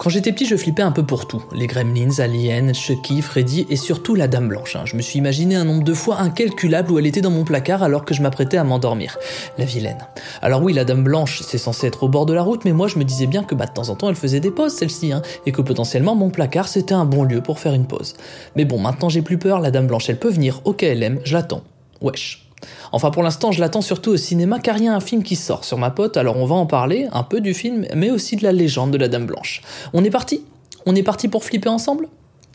Quand j'étais petit, je flippais un peu pour tout. Les Gremlins, Alien, Chucky, Freddy et surtout la Dame Blanche. hein. Je me suis imaginé un nombre de fois incalculable où elle était dans mon placard alors que je m'apprêtais à m'endormir. La vilaine. Alors oui, la Dame Blanche, c'est censé être au bord de la route, mais moi je me disais bien que bah, de temps en temps elle faisait des pauses celle-ci, hein, et que potentiellement mon placard c'était un bon lieu pour faire une pause. Mais bon, maintenant j'ai plus peur, la Dame Blanche elle peut venir, ok elle aime, je l'attends. Wesh. Enfin pour l'instant je l'attends surtout au cinéma car il y a un film qui sort sur ma pote, alors on va en parler, un peu du film, mais aussi de la légende de la Dame Blanche. On est parti? On est parti pour flipper ensemble?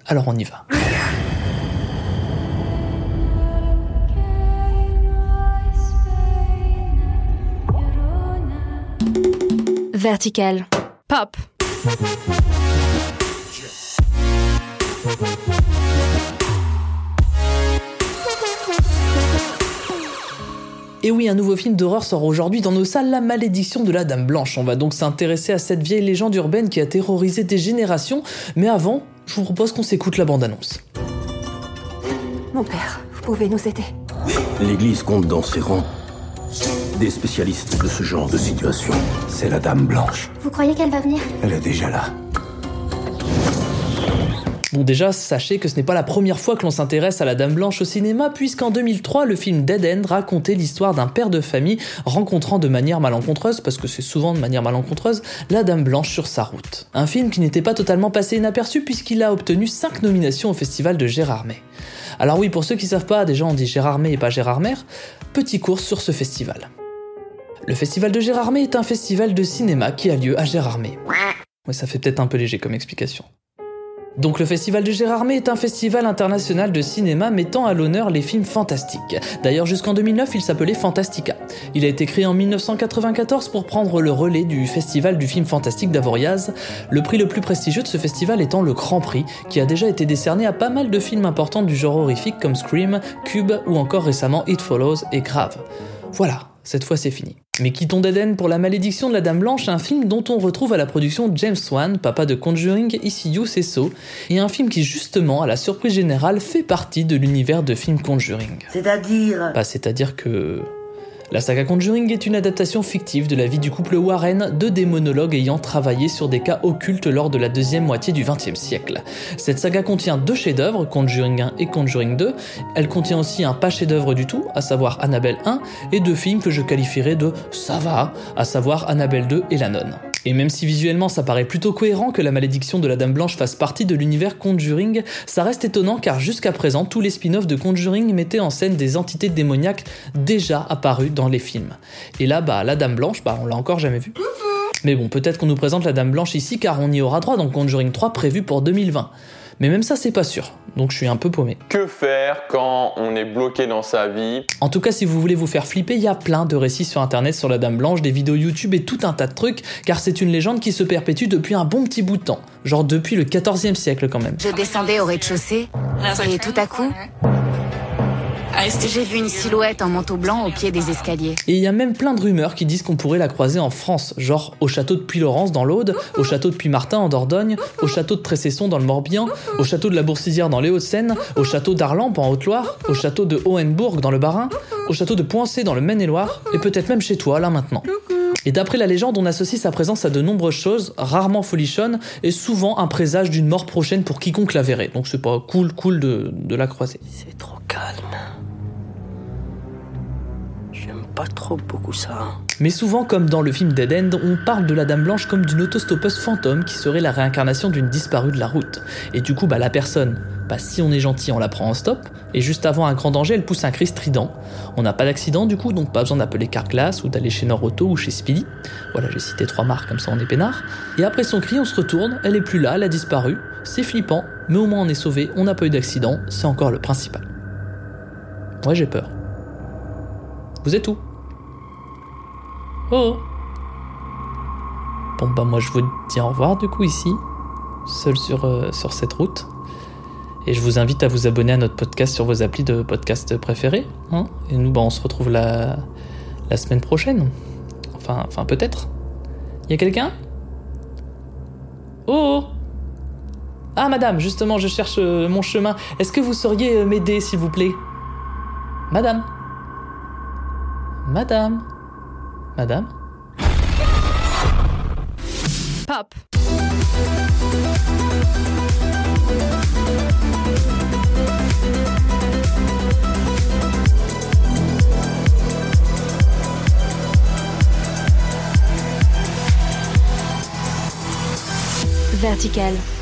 Alors on y va. Vertical. Pop. Et oui, un nouveau film d'horreur sort aujourd'hui dans nos salles, La Malédiction de la Dame Blanche. On va donc s'intéresser à cette vieille légende urbaine qui a terrorisé des générations, mais avant, je vous propose qu'on s'écoute la bande-annonce. Mon père, vous pouvez nous aider. L'Église compte dans ses rangs des spécialistes de ce genre de situation. C'est la Dame Blanche. Vous croyez qu'elle va venir? Elle est déjà là. Bon déjà, sachez que ce n'est pas la première fois que l'on s'intéresse à la Dame Blanche au cinéma, puisqu'en 2003, le film Dead End racontait l'histoire d'un père de famille rencontrant de manière malencontreuse, parce que c'est souvent de manière malencontreuse, la Dame Blanche sur sa route. Un film qui n'était pas totalement passé inaperçu puisqu'il a obtenu 5 nominations au festival de Gérardmer. Alors oui, pour ceux qui savent pas, gens ont dit Gérardmer et pas Gérardmer, petit cours sur ce festival. Le festival de Gérardmer est un festival de cinéma qui a lieu à Gérardmer. Ouais, ça fait peut-être un peu léger comme explication. Donc le Festival de Gérardmer est un festival international de cinéma mettant à l'honneur les films fantastiques. D'ailleurs jusqu'en 2009 il s'appelait Fantastica. Il a été créé en 1994 pour prendre le relais du Festival du film fantastique d'Avoriaz, le prix le plus prestigieux de ce festival étant le Grand Prix, qui a déjà été décerné à pas mal de films importants du genre horrifique comme Scream, Cube ou encore récemment It Follows et Grave. Voilà, cette fois c'est fini. Mais quittons d'Eden pour La Malédiction de la Dame Blanche, un film dont on retrouve à la production James Wan, papa de Conjuring, Isiyu Sesso, et un film qui justement, à la surprise générale, fait partie de l'univers de films Conjuring. C'est-à-dire? Bah, c'est-à-dire que... La saga Conjuring est une adaptation fictive de la vie du couple Warren, deux démonologues ayant travaillé sur des cas occultes lors de la deuxième moitié du XXe siècle. Cette saga contient deux chefs-d'œuvre, Conjuring 1 et Conjuring 2. Elle contient aussi un pas chef-d'œuvre du tout, à savoir Annabelle 1, et deux films que je qualifierais de ça va, à savoir Annabelle 2 et La Nonne. Et même si visuellement ça paraît plutôt cohérent que la malédiction de la Dame Blanche fasse partie de l'univers Conjuring, ça reste étonnant car jusqu'à présent tous les spin-offs de Conjuring mettaient en scène des entités démoniaques déjà apparues dans les films. Et là, bah, la Dame Blanche, bah, on l'a encore jamais vue. Mais bon, peut-être qu'on nous présente la Dame Blanche ici car on y aura droit dans Conjuring 3 prévu pour 2020. Mais même ça, c'est pas sûr. Donc je suis un peu paumé. Que faire quand on est bloqué dans sa vie? En tout cas, si vous voulez vous faire flipper, il y a plein de récits sur internet sur la Dame Blanche, des vidéos YouTube et tout un tas de trucs, car c'est une légende qui se perpétue depuis un bon petit bout de temps. Genre depuis le 14e siècle quand même. Je descendais au rez-de-chaussée et tout à coup, j'ai vu une silhouette en manteau blanc au pied des escaliers. Et il y a même plein de rumeurs qui disent qu'on pourrait la croiser en France, genre au château de Puy-Laurence dans l'Aude, au château de Puy-Martin en Dordogne, au château de Tressesson dans le Morbihan, au château de la Boursisière dans les Hauts-de-Seine, au château d'Arlampe en Haute-Loire, au château de Hohenbourg dans le Bas-Rhin, au château de Poincé dans le Maine-et-Loire, et peut-être même chez toi là maintenant. Et d'après la légende, on associe sa présence à de nombreuses choses, rarement folichonnes, et souvent un présage d'une mort prochaine pour quiconque la verrait. Donc c'est pas cool, cool de, de la croiser. C'est trop calme. J'aime pas trop beaucoup ça. Mais souvent, comme dans le film Dead End, on parle de la Dame Blanche comme d'une autostoppeuse fantôme qui serait la réincarnation d'une disparue de la route. Et du coup, bah, la personne, bah, si on est gentil, on la prend en stop, et juste avant un grand danger, elle pousse un cri strident. On n'a pas d'accident du coup, donc pas besoin d'appeler Carglass ou d'aller chez Noroto ou chez Speedy. Voilà, j'ai cité trois marques, comme ça on est peinard. Et après son cri, on se retourne, elle est plus là, elle a disparu. C'est flippant, mais au moins on est sauvé, on n'a pas eu d'accident, c'est encore le principal. Ouais, j'ai peur. Vous êtes où? Oh Bon bah moi je vous dis au revoir du coup ici, seul sur, euh, sur cette route. Et je vous invite à vous abonner à notre podcast sur vos applis de podcast préférés. hein. Et nous bah on se retrouve la, la semaine prochaine. Enfin, enfin peut-être. Y a quelqu'un? Oh Ah madame, justement je cherche euh, mon chemin. Est-ce que vous sauriez euh, m'aider s'il vous plaît? Madame Madame Madame Pop. Vertical.